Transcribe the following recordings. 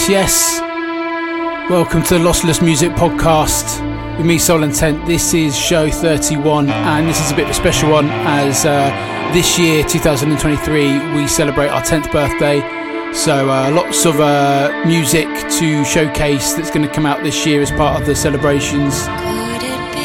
Yes, yes. Welcome to the Lossless Music Podcast with me, Soul Intent. This is show 31, and this is a bit of a special one as uh, this year, 2023, we celebrate our 10th birthday. So, uh, lots of uh, music to showcase that's going to come out this year as part of the celebrations.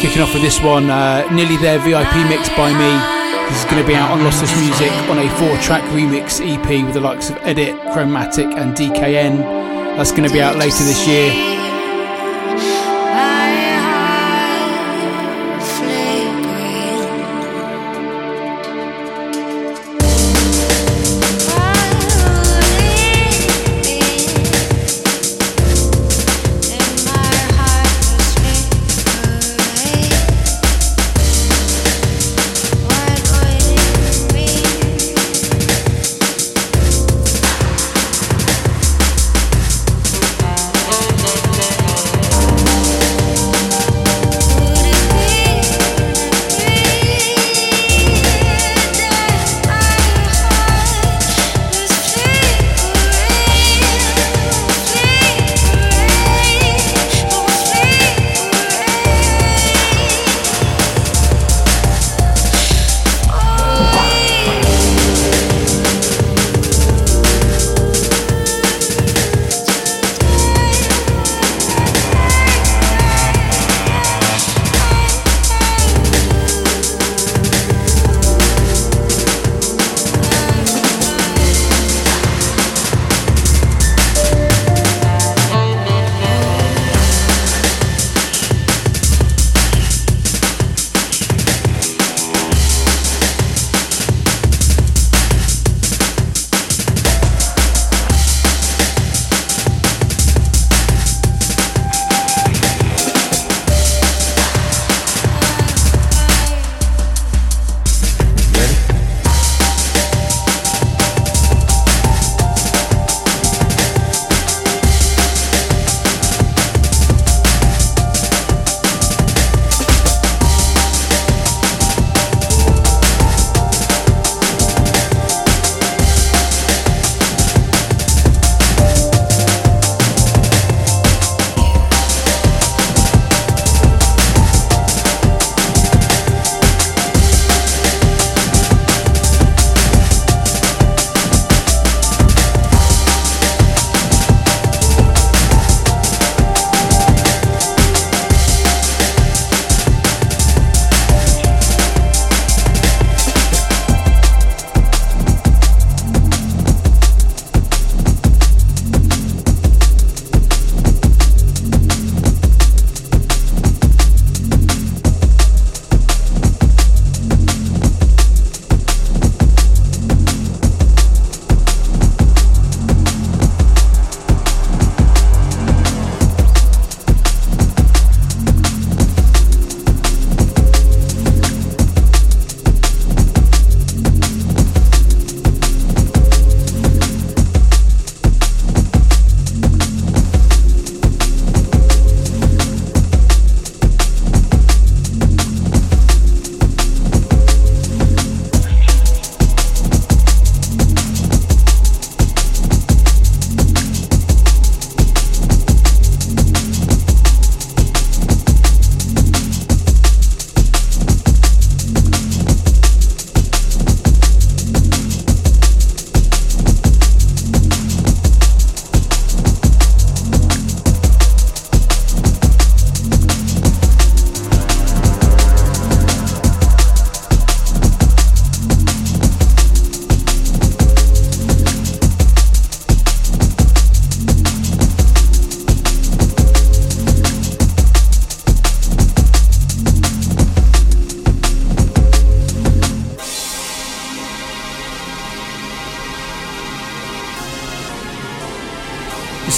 Kicking off with this one, uh, Nearly There VIP mix by me. This is going to be out on Lossless Music on a four track remix EP with the likes of Edit, Chromatic, and DKN. That's going to be out later this year.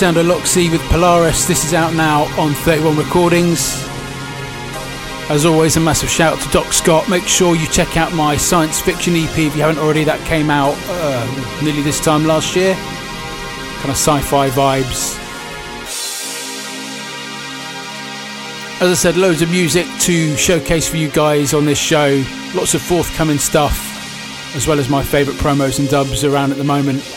Of Loxy with Polaris. This is out now on 31 Recordings. As always, a massive shout out to Doc Scott. Make sure you check out my science fiction EP if you haven't already. That came out uh, nearly this time last year. Kind of sci fi vibes. As I said, loads of music to showcase for you guys on this show. Lots of forthcoming stuff, as well as my favourite promos and dubs around at the moment.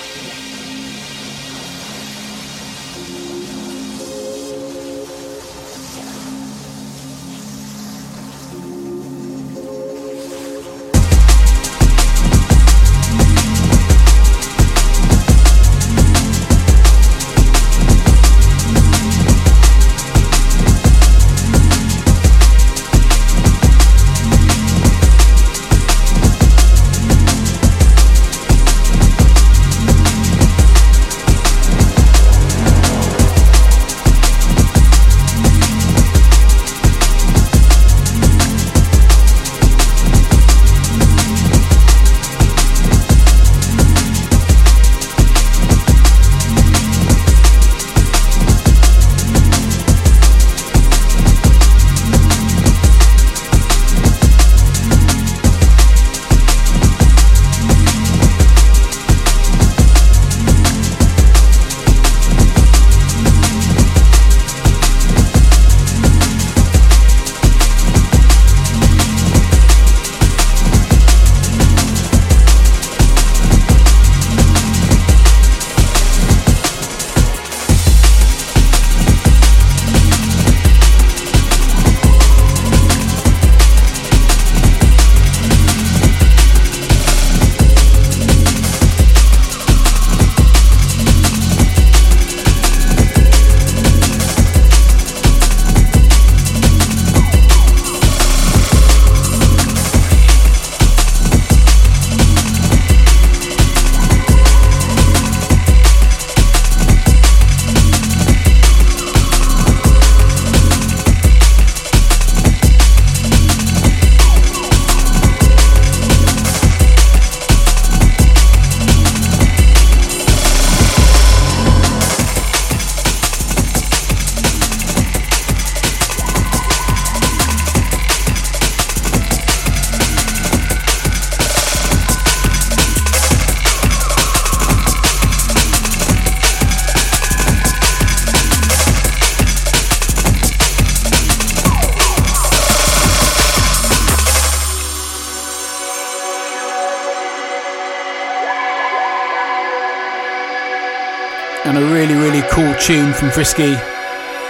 Tune from Frisky.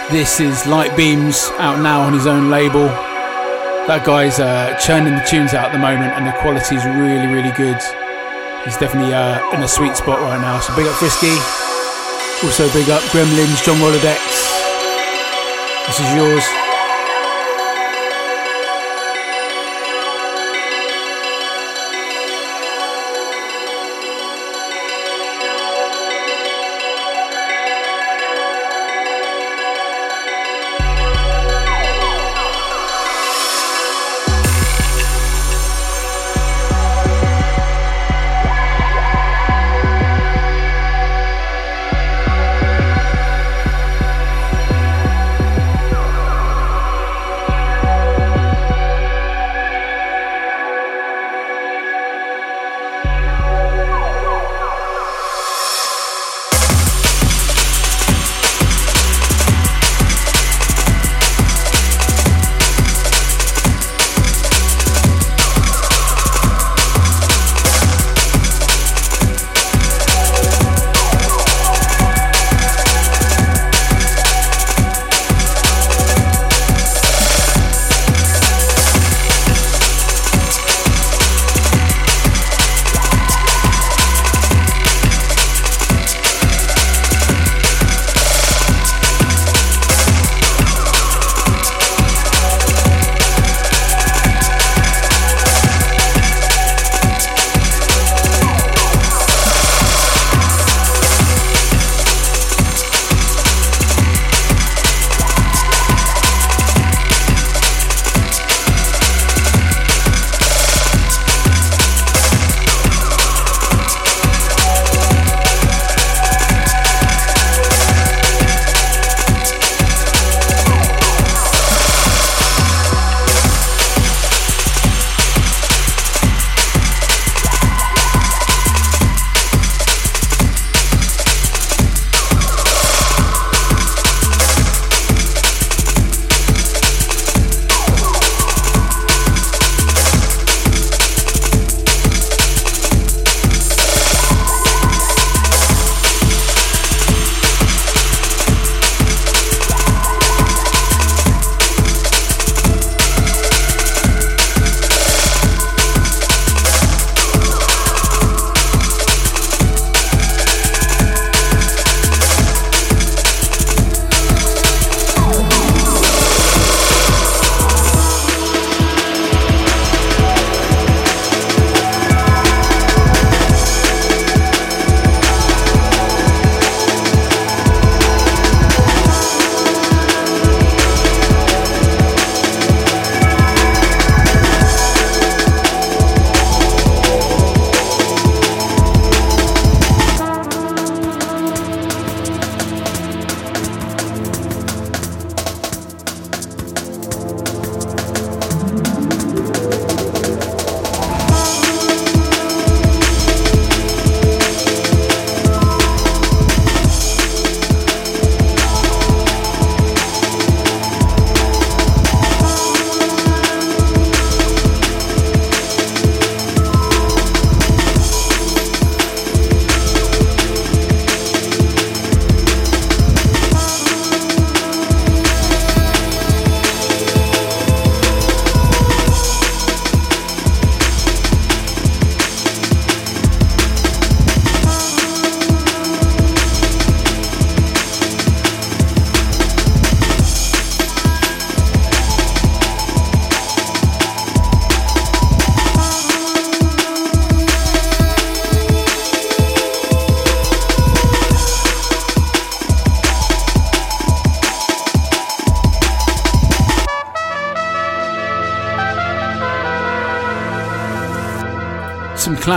This is Light Beams out now on his own label. That guy's uh, churning the tunes out at the moment, and the quality is really, really good. He's definitely uh, in a sweet spot right now. So big up Frisky. Also big up Gremlinz, John Rolodex. This is yours.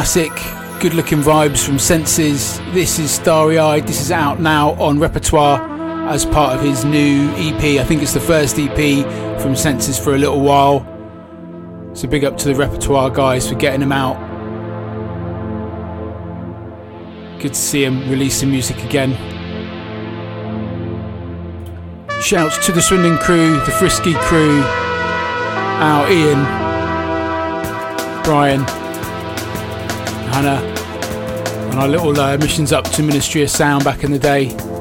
Classic, good looking vibes from Senses. This is Starry Eyed. This is out now on Repertoire as part of his new EP. I think it's the first EP from Senses for a little while. So big up to the Repertoire guys for getting him out. Good to see him releasing music again. Shouts to the Swindon crew, the Frisky crew, our Ian, Brian, Hannah, and our little uh, missions up to Ministry of Sound back in the day.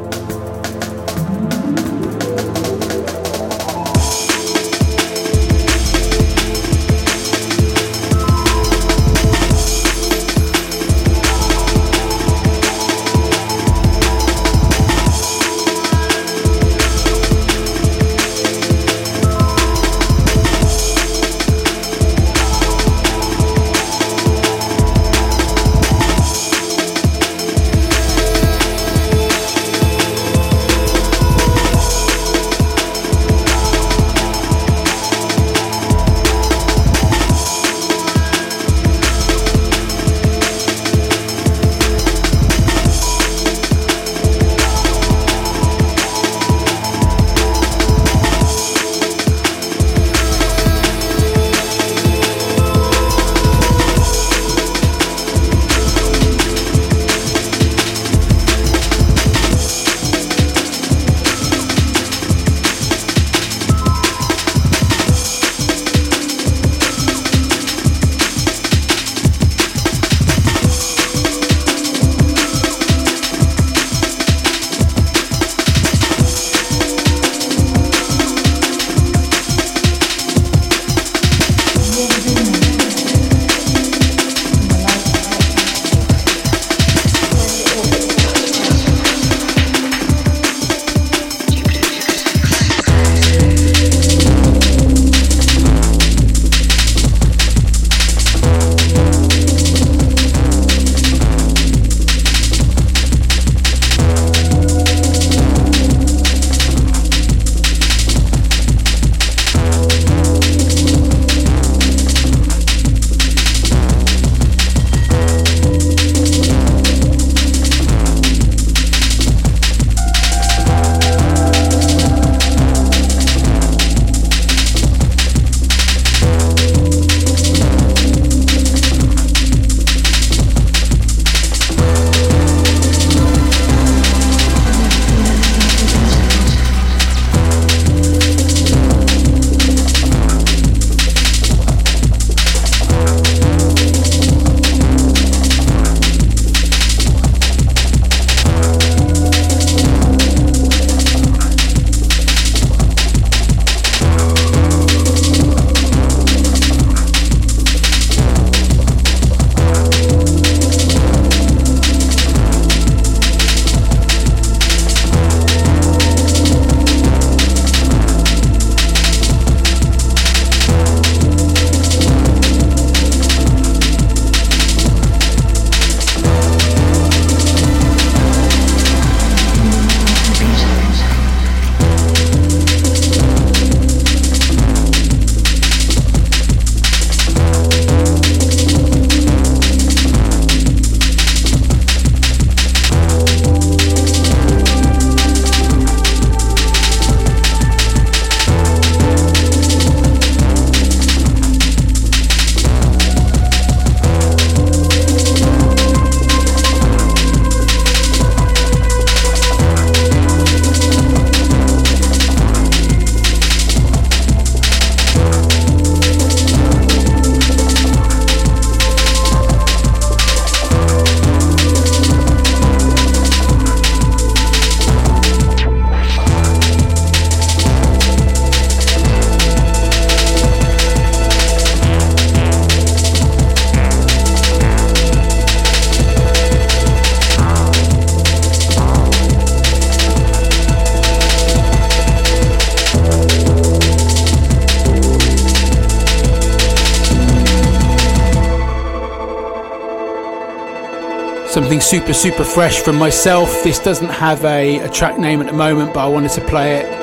Super, super fresh from myself. This doesn't have a, a track name at the moment, but I wanted to play it.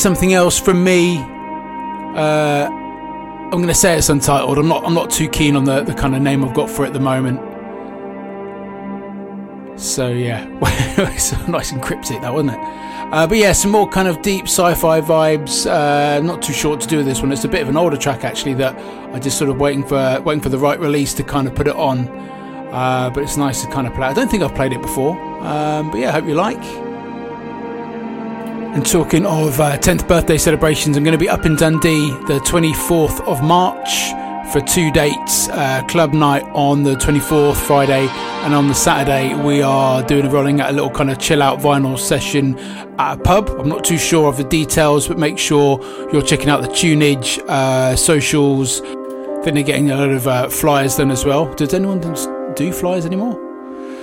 Something else from me. Uh, I'm going to say it's untitled. I'm not. I'm not too keen on the, the kind of name I've got for it at the moment. So yeah, it's nice and cryptic, that wasn't it? Uh, but yeah, some more kind of deep sci-fi vibes. Uh, not too short to do with this one. It's a bit of an older track actually that I just sort of waiting for waiting for the right release to kind of put it on. Uh, but it's nice to kind of play. I don't think I've played it before. Um, but yeah, I hope you like. And talking of 10th uh, birthday celebrations, I'm going to be up in Dundee the 24th of March for two dates uh, club night on the 24th Friday and on the Saturday we are doing a rolling out a little kind of chill out vinyl session at a pub. I'm not too sure of the details but make sure you're checking out the tunage uh, socials. Then they're getting a lot of uh, flyers then as well. Does anyone do flyers anymore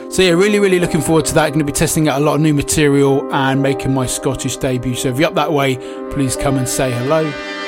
so yeah really really looking forward to that. Going to be testing out a lot of new material and making my Scottish debut. So if you're up that way please come and say hello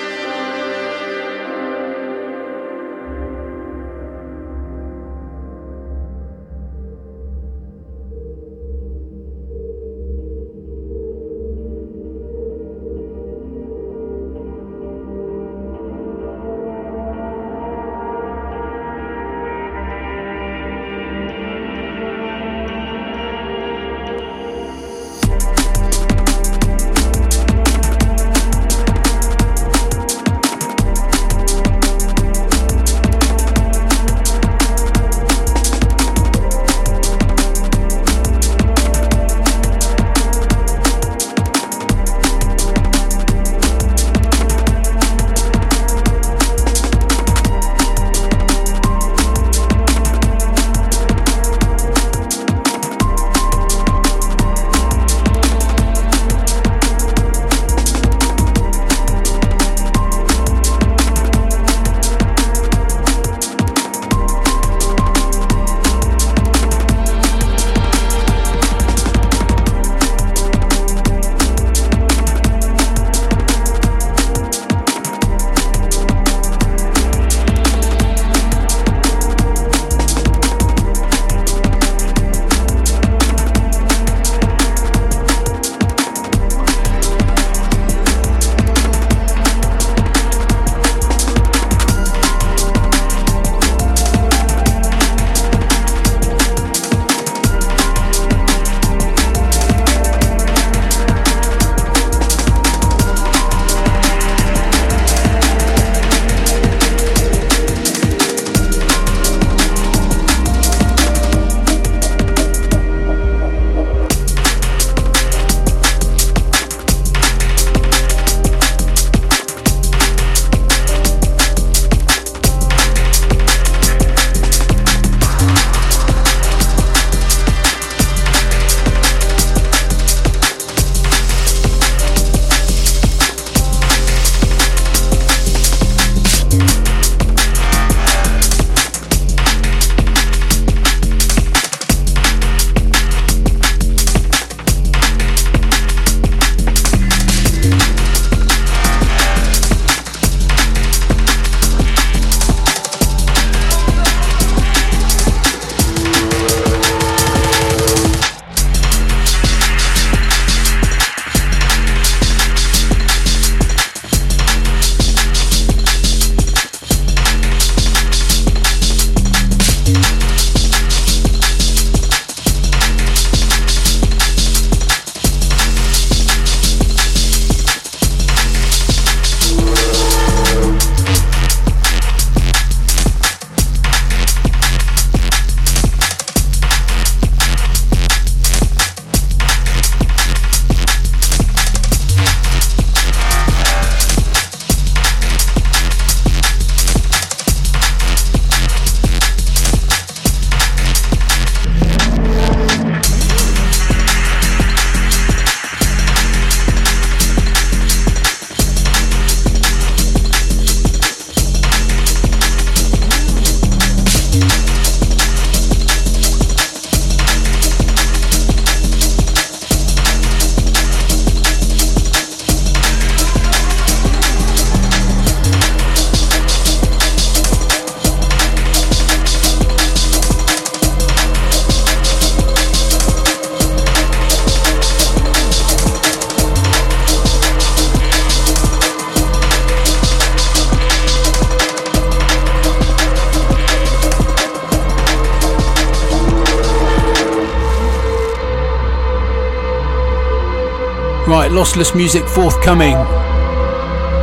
Music forthcoming.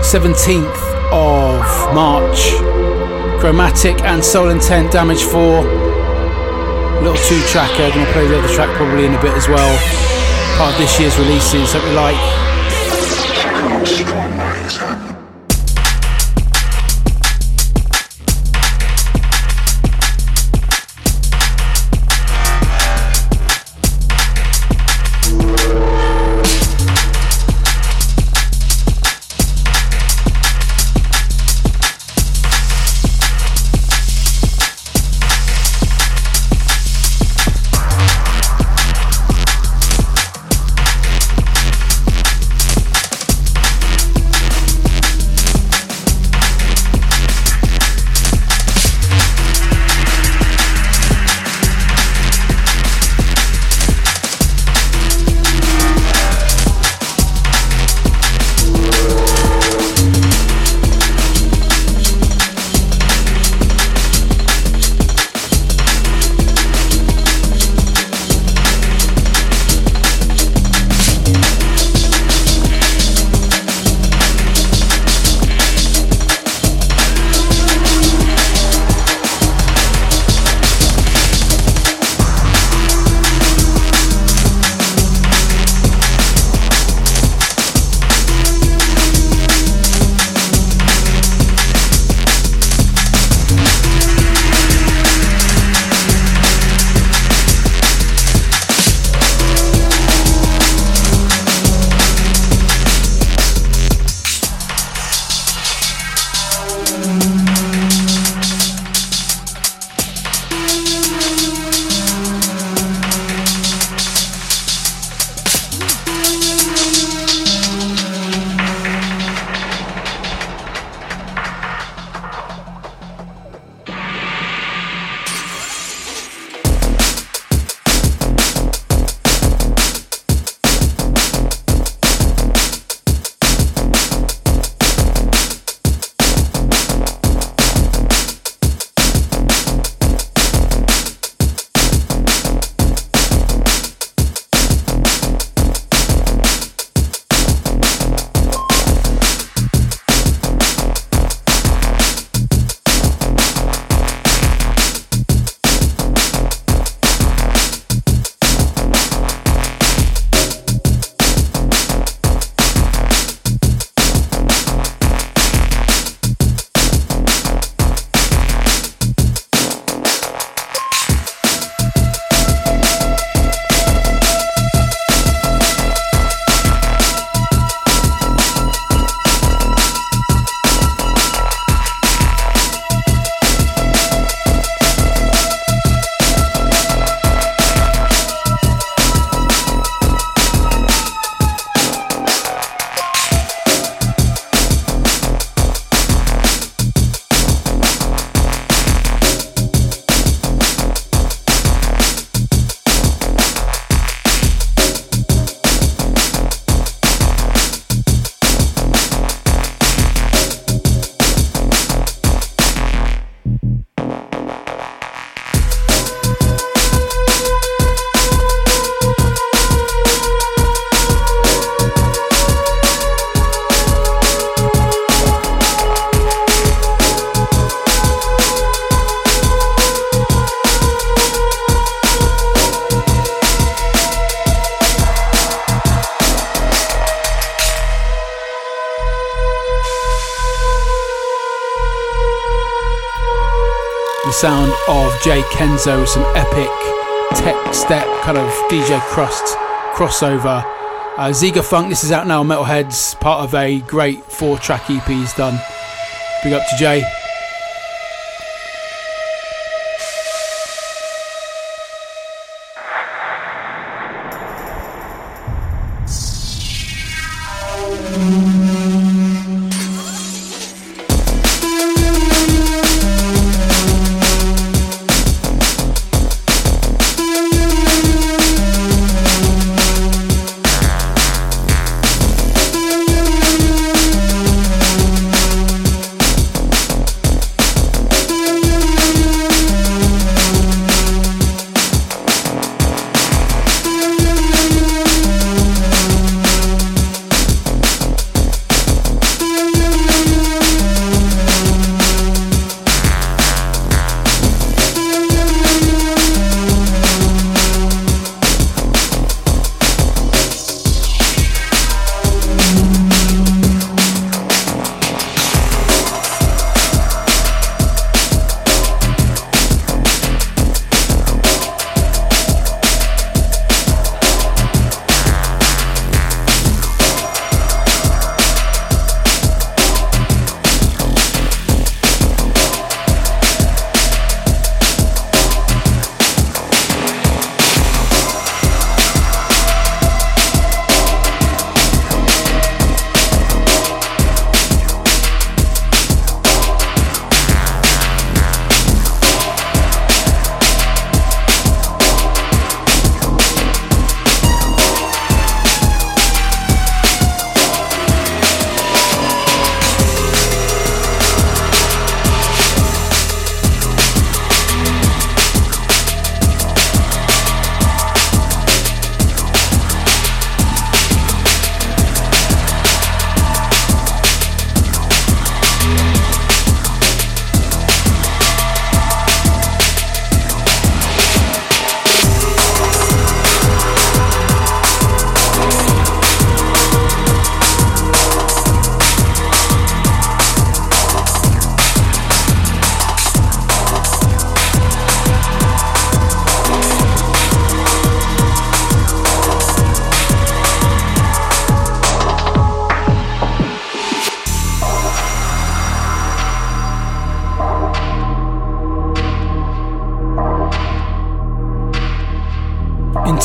17th of March. Chromatic and Soul Intent Damage 4. Little two tracker, gonna play the other track probably in a bit as well. Part of this year's releases, hope you like. Sound of Jay Kenzo, some epic tech step kind of DJ Krust crossover. Uh, Ziga Funk, this is out now on Metalheadz, part of a great four track EP he's done. Big up to Jay.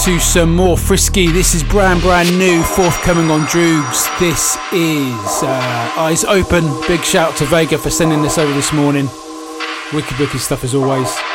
Into some more frisky. This is brand brand new, forthcoming on Droogs. This is uh, Eyes Open. Big shout to Vega for sending this over this morning. Wicked, wicked stuff as always.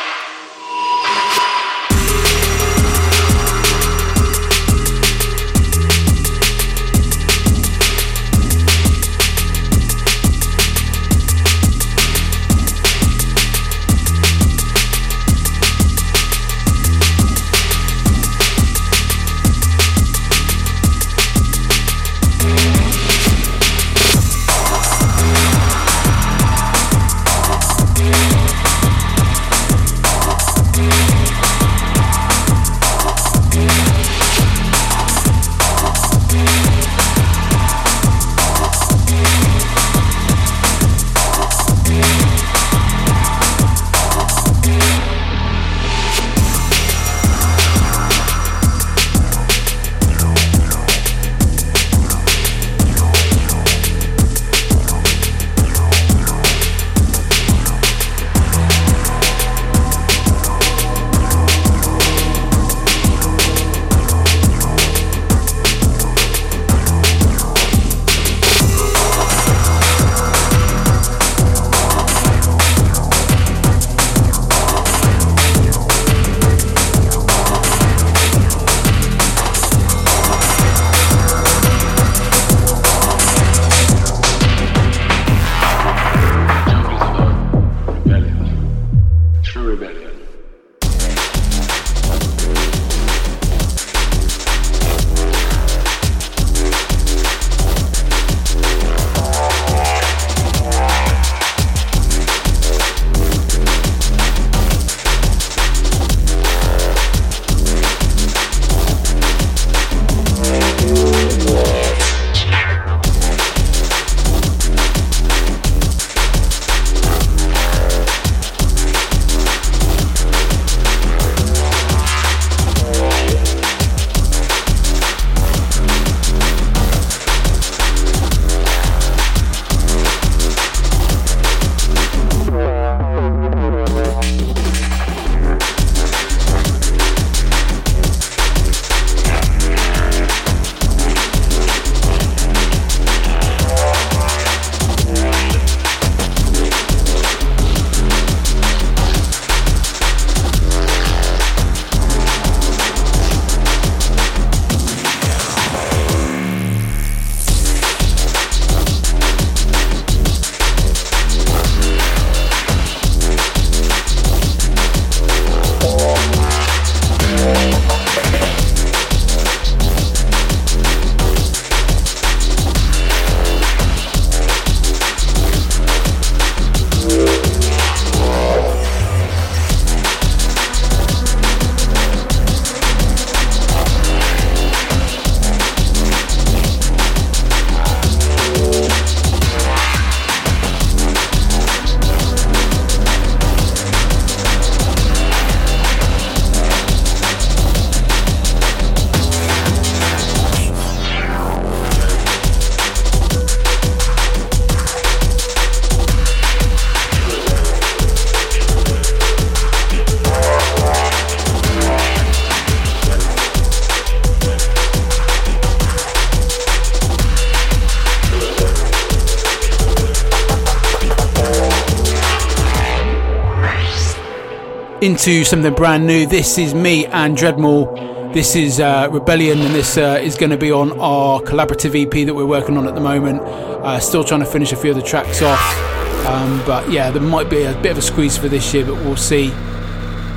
Into something brand new. This is me and Dreadmore. This is uh, Rebellion, and this uh, is going to be on our collaborative EP that we're working on at the moment. Uh, still trying to finish a few of the tracks off, um, but yeah, there might be a bit of a squeeze for this year, but we'll see.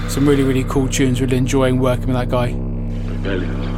Some really, really cool tunes. Really enjoying working with that guy. Rebellion.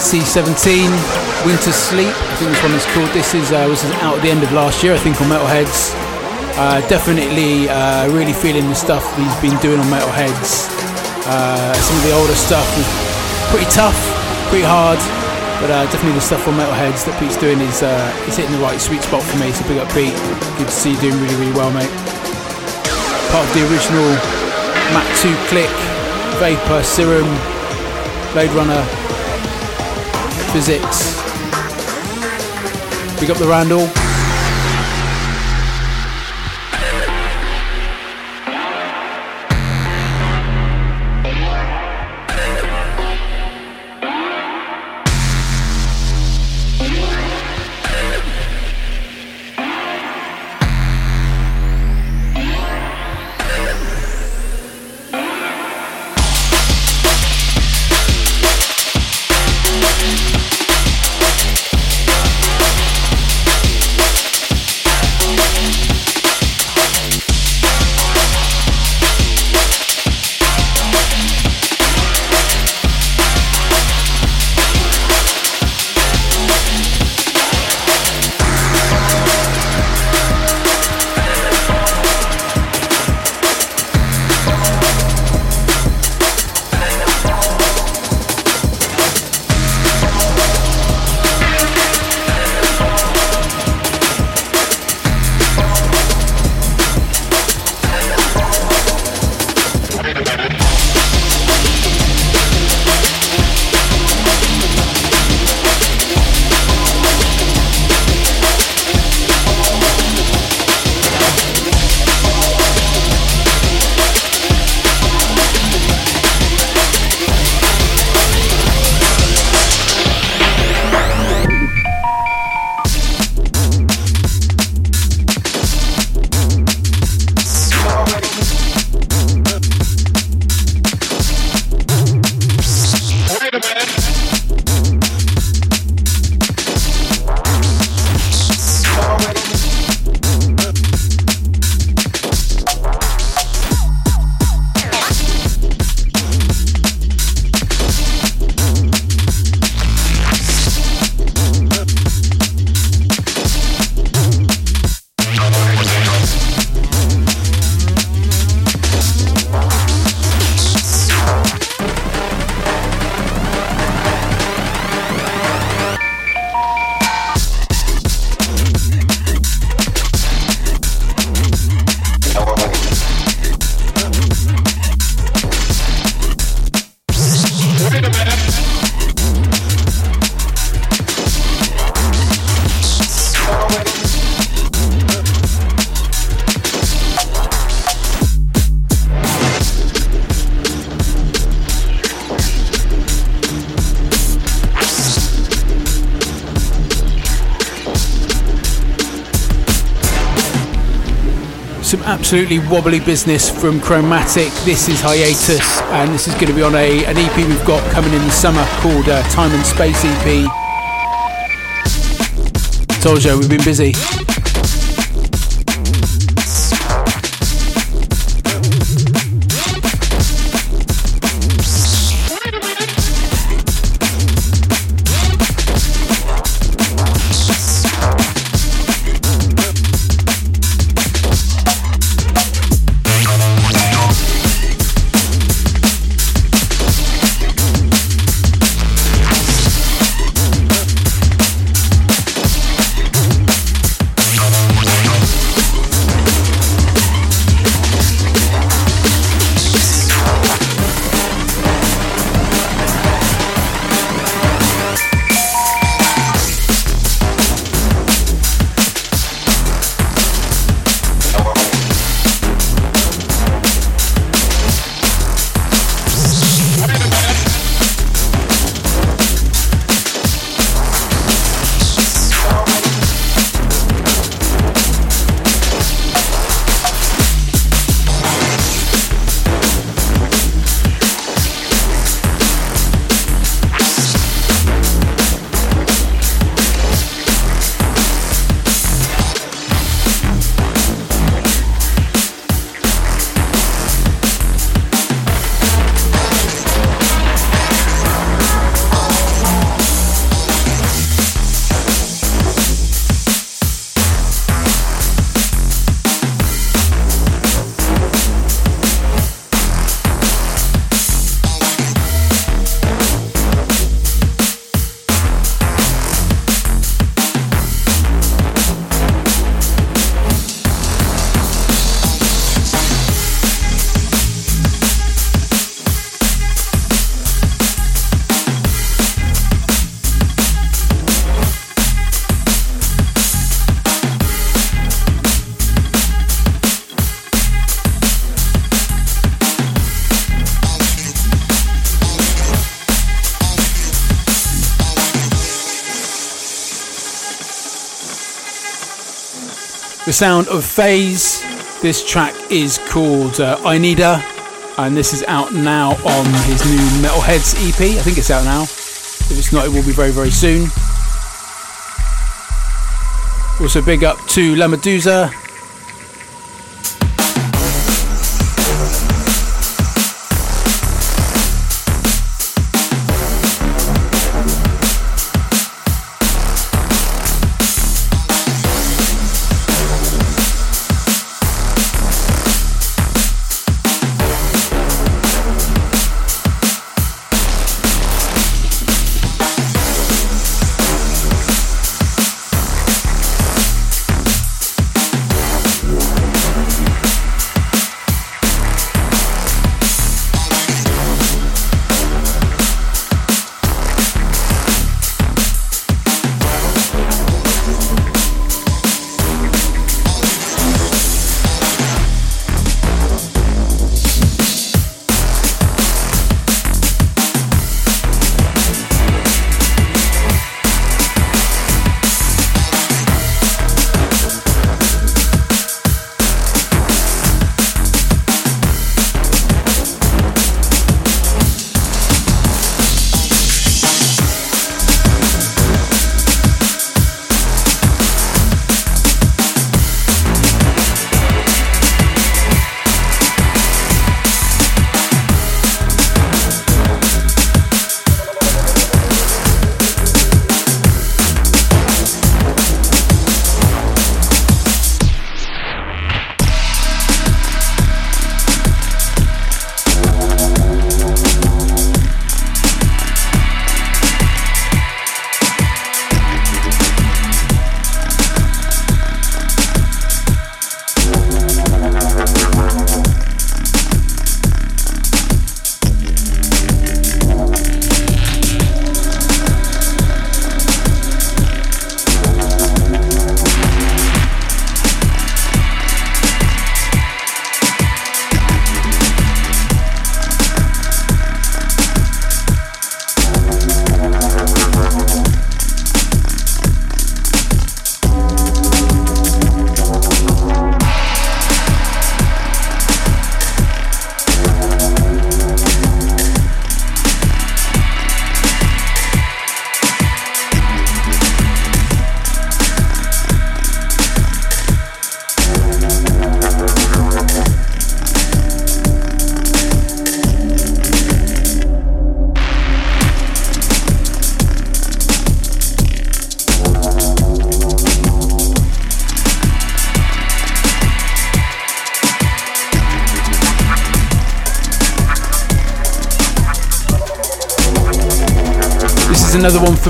Sound of NC17, Winter Sleep. I think this one is called. This is uh, was out at the end of last year, I think, on Metalheadz. Uh, definitely, uh, really feeling the stuff he's been doing on Metalheadz. Uh, some of the older stuff was pretty tough, pretty hard, but uh, definitely the stuff on Metalheadz that Pete's doing is uh, is hitting the right sweet spot for me. So big up Pete. Good to see you doing really, really well, mate. Part of the original Mat 2 Click, Vapor, Serum, Blade Runner, Physics. Up the Randall. Absolutely wobbly business from Chromatic. This is Hiatus, and this is going to be on a, an EP we've got coming in the summer called uh, Time and Space EP. Told you, we've been busy. Sound of Phase. This track is called uh, I Need Her, and this is out now on his new Metalheadz EP. I think it's out now. If it's not, it will be very, very soon. Also, big up to La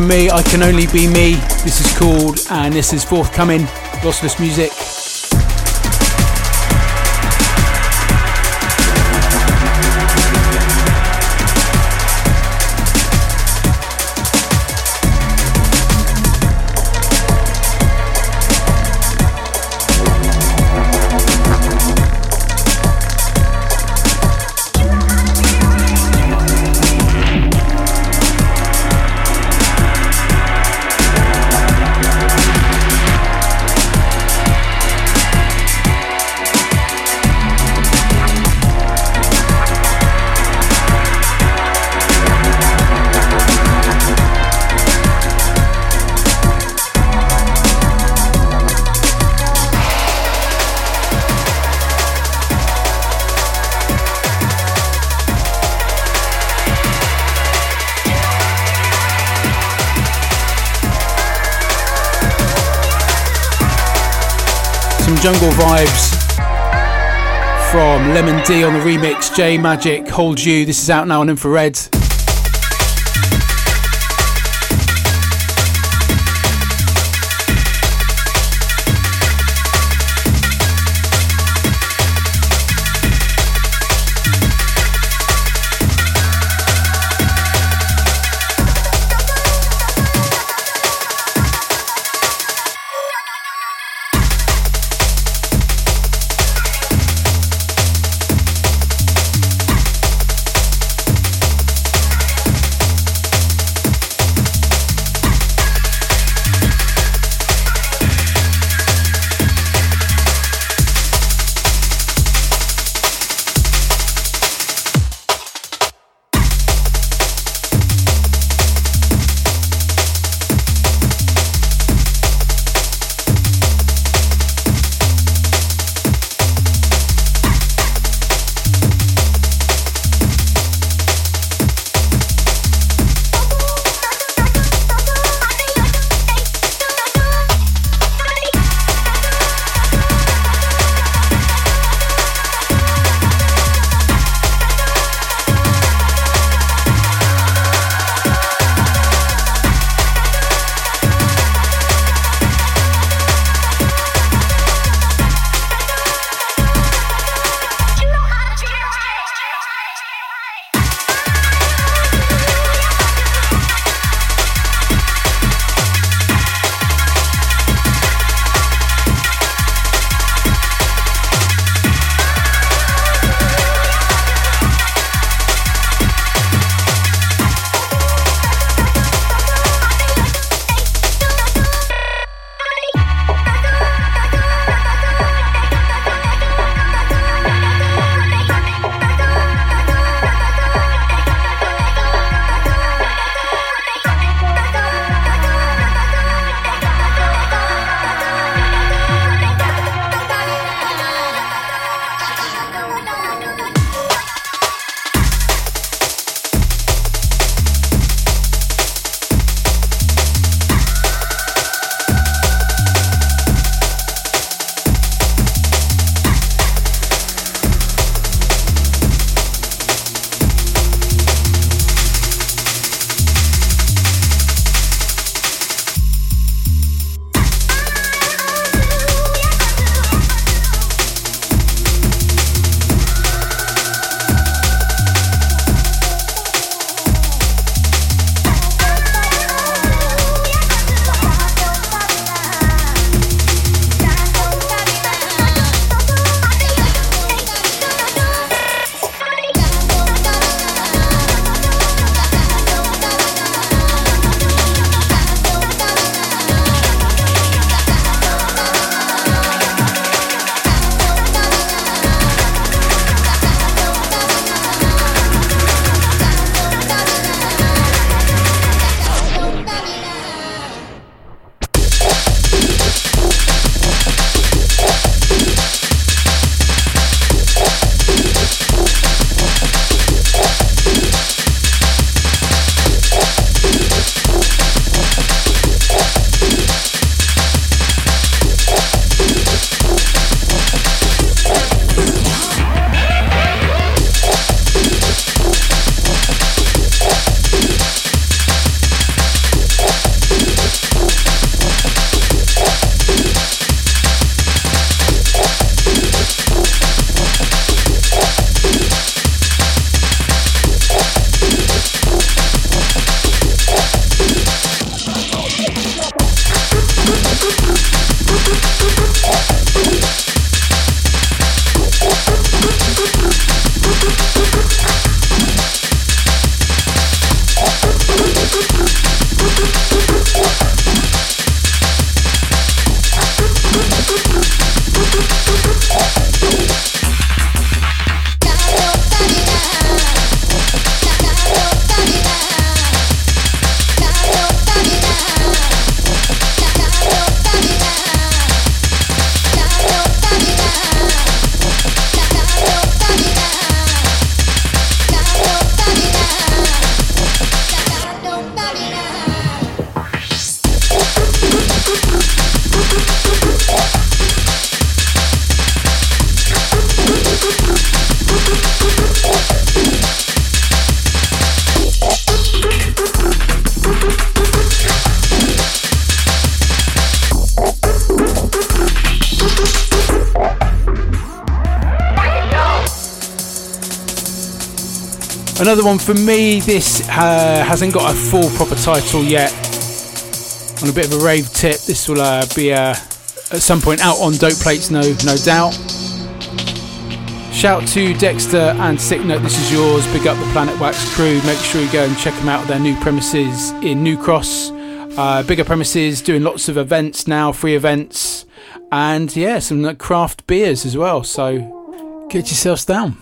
For me. I can only be me. This is called, and this is forthcoming. Lossless music. Jungle vibes from Lemon D on the remix. J Majik Hold You. This is out now on Infrared. Another one for me, this uh, hasn't got a full proper title yet. On a bit of a rave tip, this will uh, be uh, at some point out on Dope Plates, no, no doubt. Shout to Dexter and Sick Note, this is yours. Big up the Planet Wax crew. Make sure you go and check them out their new premises in New Cross. Uh, bigger premises, doing lots of events now, free events, and yeah, some craft beers as well. So get yourselves down.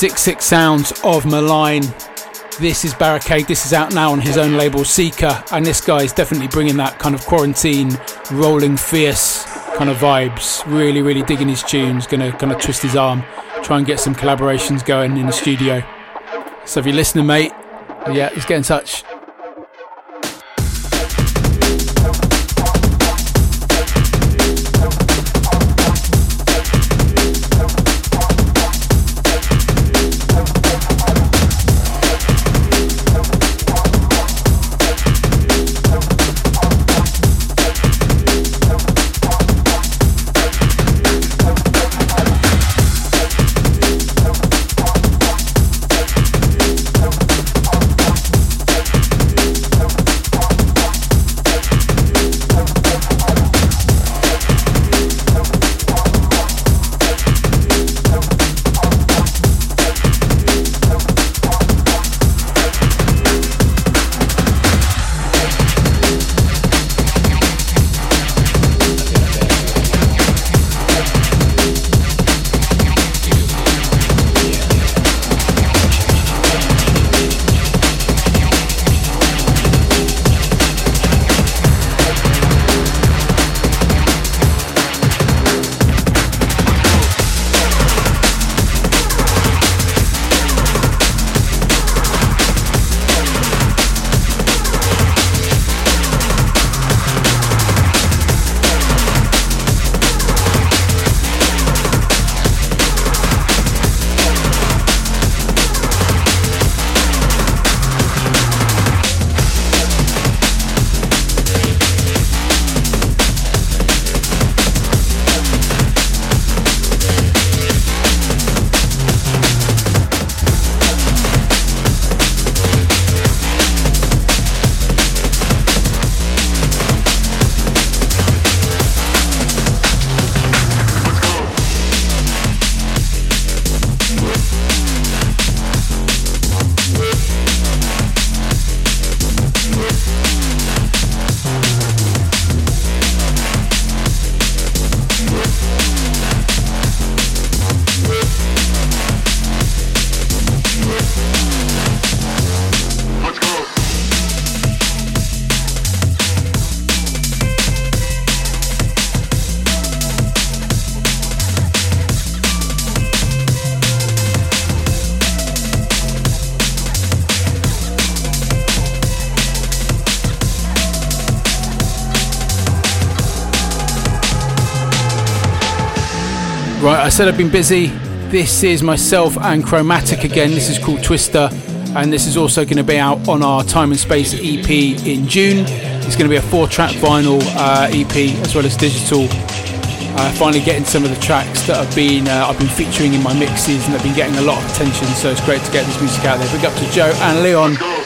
Six Six Sounds of Malign. This is Barricade. This is out now on his own label Seeker, and this guy is definitely bringing that kind of quarantine, rolling fierce kind of vibes. Really, really digging his tunes. Gonna kind of twist his arm, try and get some collaborations going in the studio. So if you're listening, mate, yeah, just get in touch. Said I've been busy. This is myself and Chromatic again. This is called Twister, and this is also going to be out on our Time and Space EP in June. It's going to be a four track vinyl uh, EP as well as digital. Uh, finally getting some of the tracks that have been uh, I've been featuring in my mixes and they've been getting a lot of attention, so it's great to get this music out there. Big up to Joe and Leon.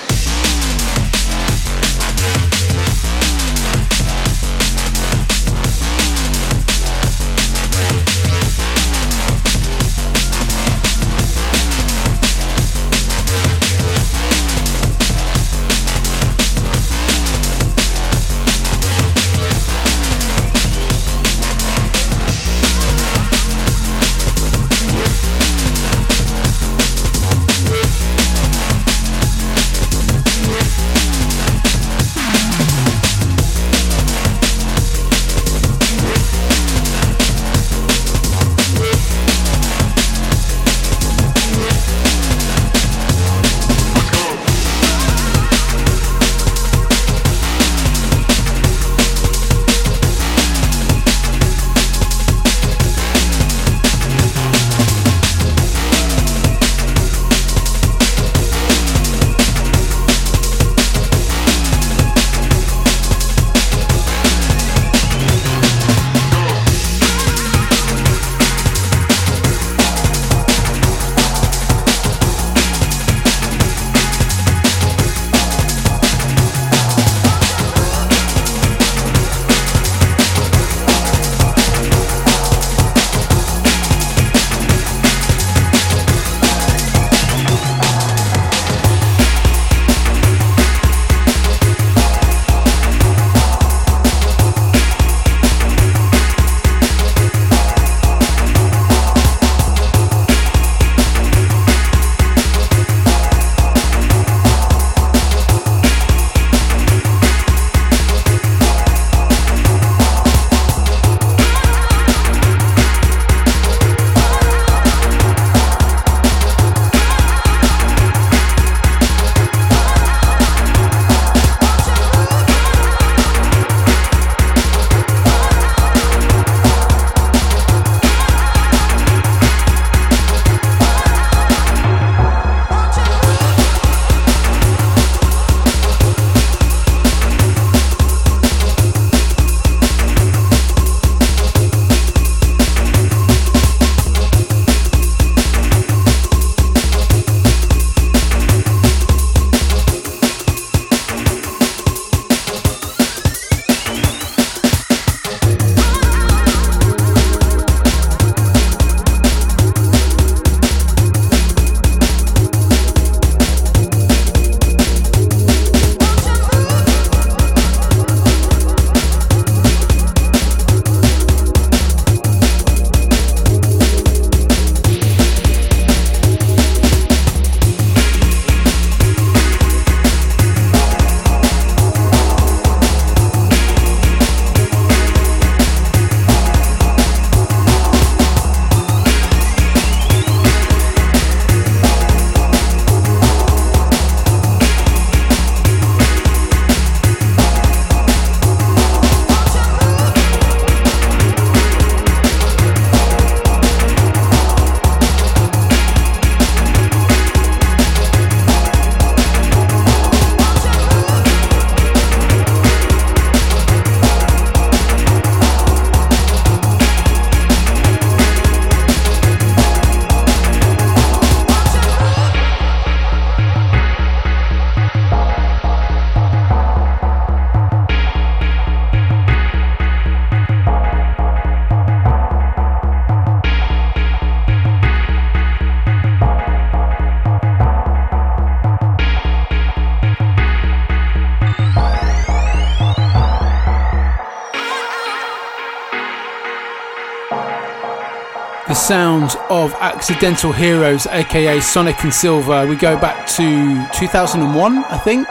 Sounds of Accidental Heroes, aka Sonic and Silver. We go back to 2001, I think.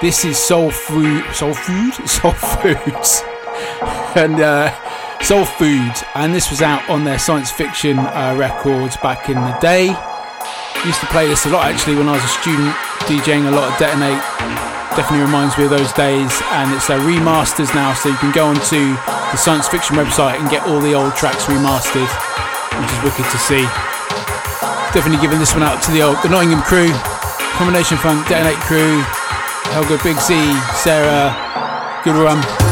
This is Soul Food, Soul Food, Soul Foods, and uh, Soul Food, and this was out on their science fiction uh, records back in the day. Used to play this a lot actually when I was a student, DJing a lot of Detonate. Definitely reminds me of those days, and it's their remasters now, so you can go onto the science fiction website and get all the old tracks remastered which is wicked to see. Definitely giving this one out to the old the Nottingham crew, Combination Funk, Detonate crew, Helga, Big Z, Sarah, good run.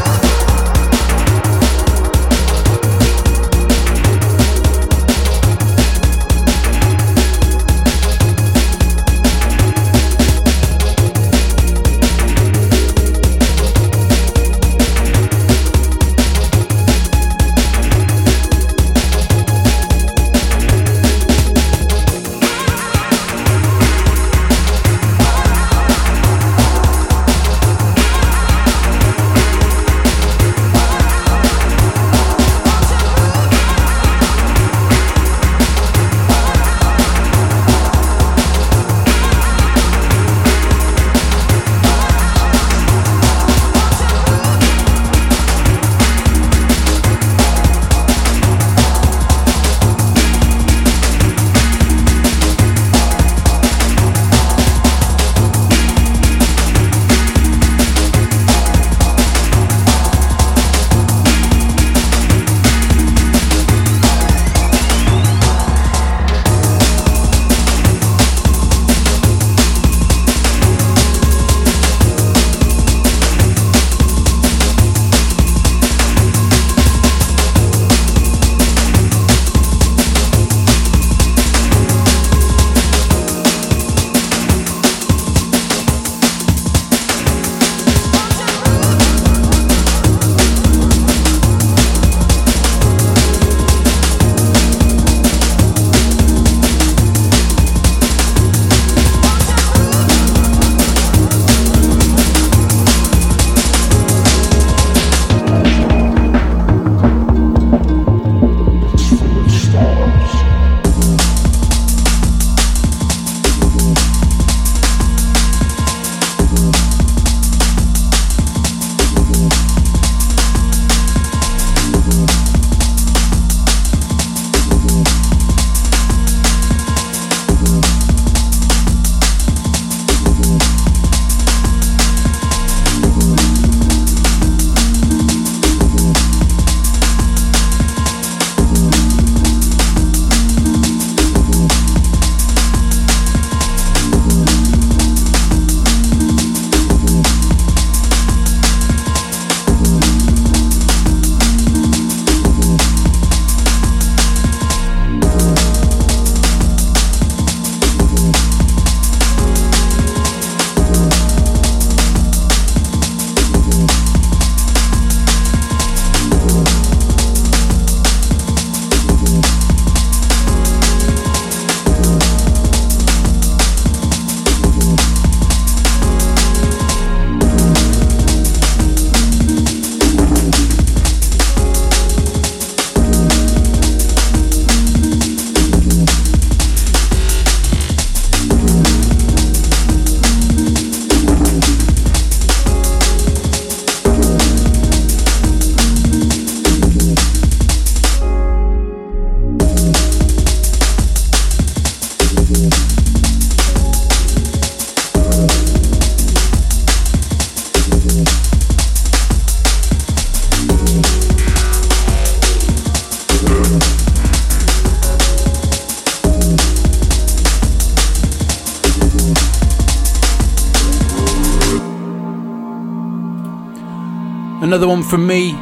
Another one from me.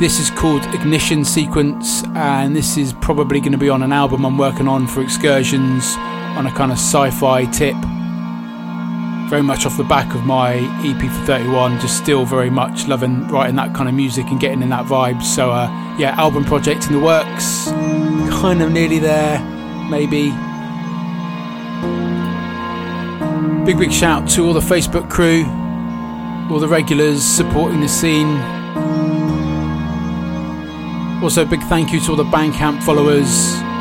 This is called Ignition Sequence, and this is probably going to be on an album I'm working on for excursions on a kind of sci fi tip. Very much off the back of my EP for 31, just still very much loving writing that kind of music and getting in that vibe. So, uh, yeah, album project in the works, kind of nearly there, maybe. Big, big shout to all the Facebook crew all the regulars supporting the scene. Also, a big thank you to all the Bandcamp followers.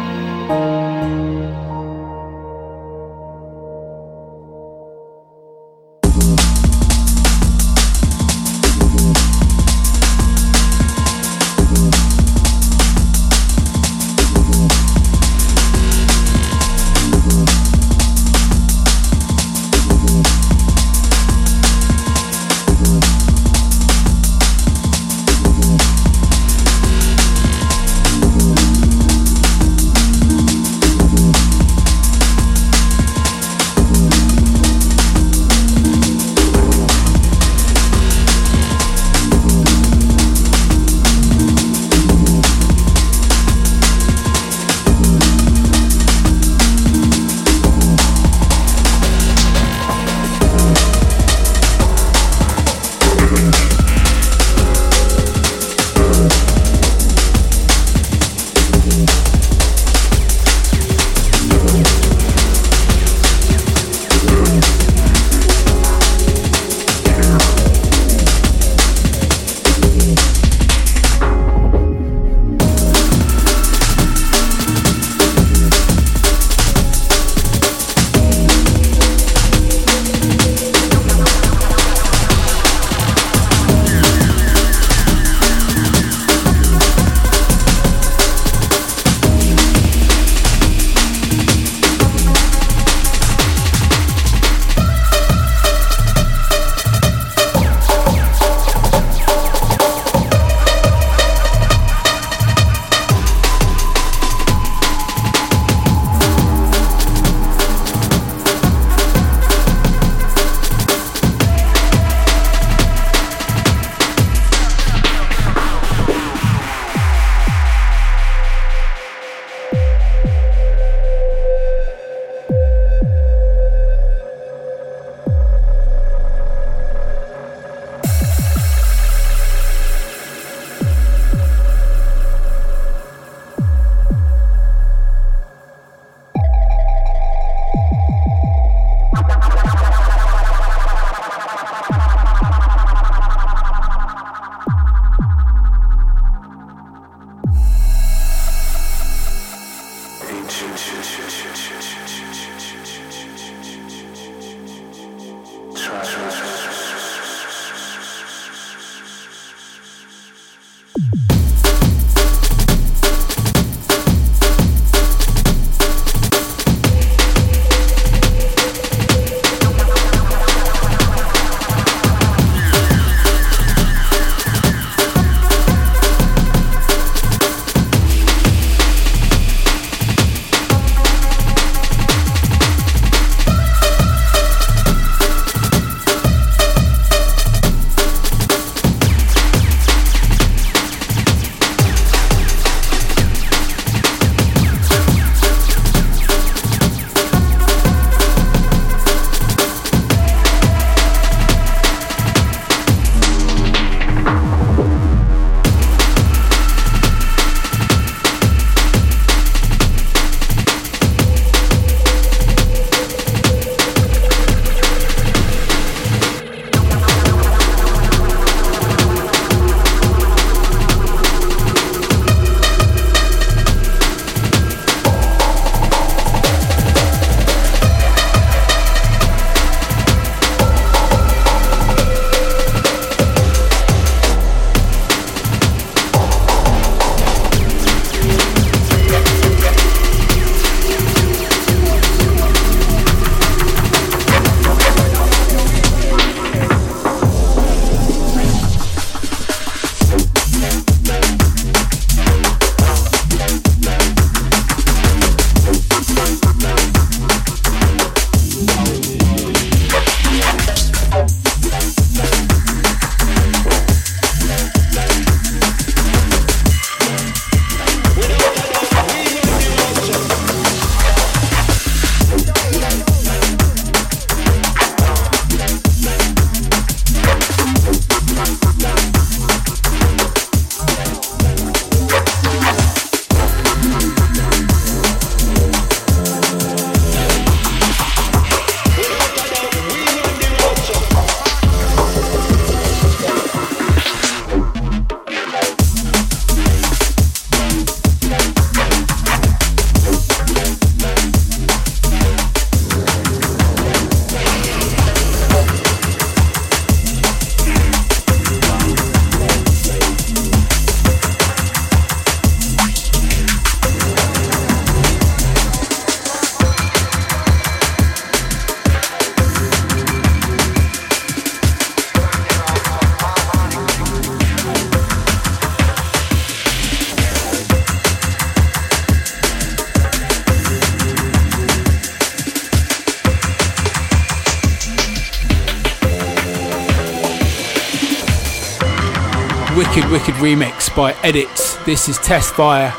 Remix by Edits. This is Test Fire,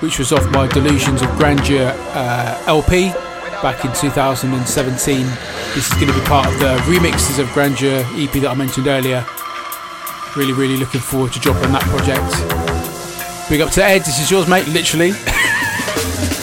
which was off my Delusions of Grandeur uh, LP back in 2017. This is going to be part of the remixes of Grandeur EP that I mentioned earlier. Really, really looking forward to dropping that project. Big up to Ed, this is yours, mate, literally.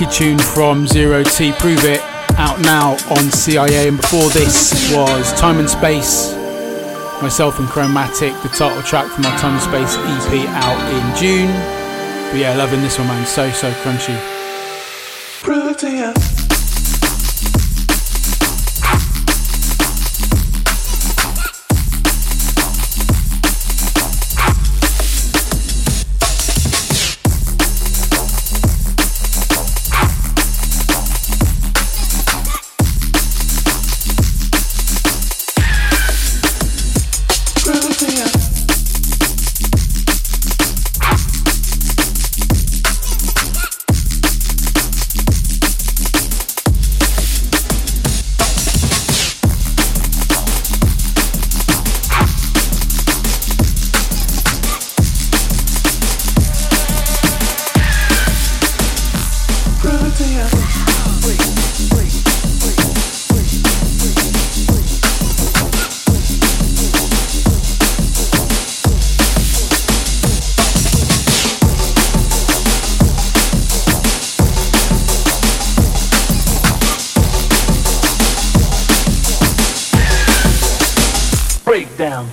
wicked tune from Zero T, Prove It, out now on CIA. And before this was Time and Space, myself and Chromatic, the title track from our Time and Space EP out in June. But yeah, loving this one, man. So, so crunchy.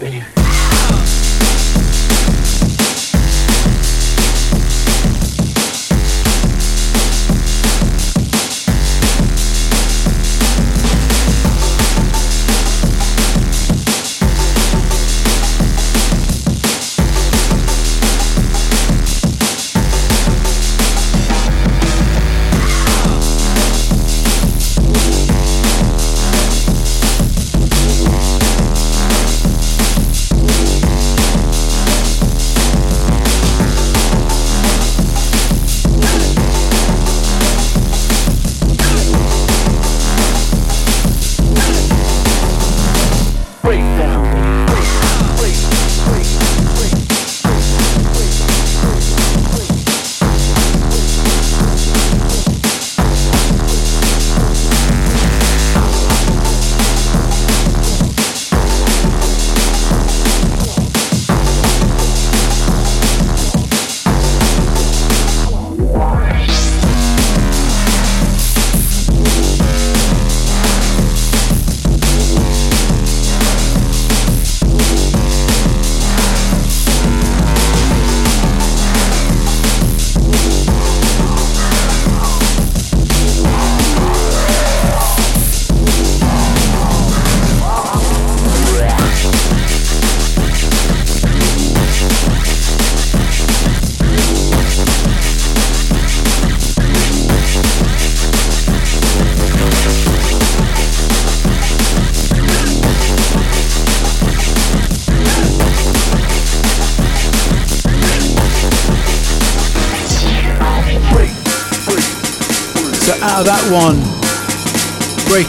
Out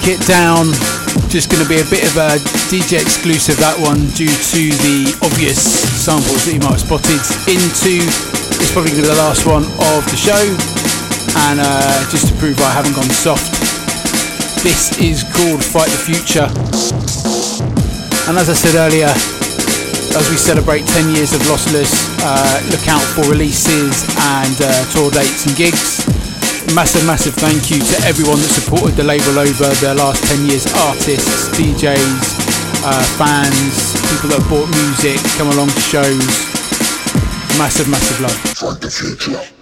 It down. Just going to be a bit of a DJ exclusive, that one, due to the obvious samples that you might have spotted into. It's probably going to be the last one of the show. And uh, just to prove I haven't gone soft, this is called Fight the Future. And as I said earlier, as we celebrate 10 years of Lossless, uh, look out for releases and uh, tour dates and gigs massive, massive thank you to everyone that supported the label over the last 10 years artists, DJs, uh, fans, people that have bought music, come along to shows. Massive, massive love.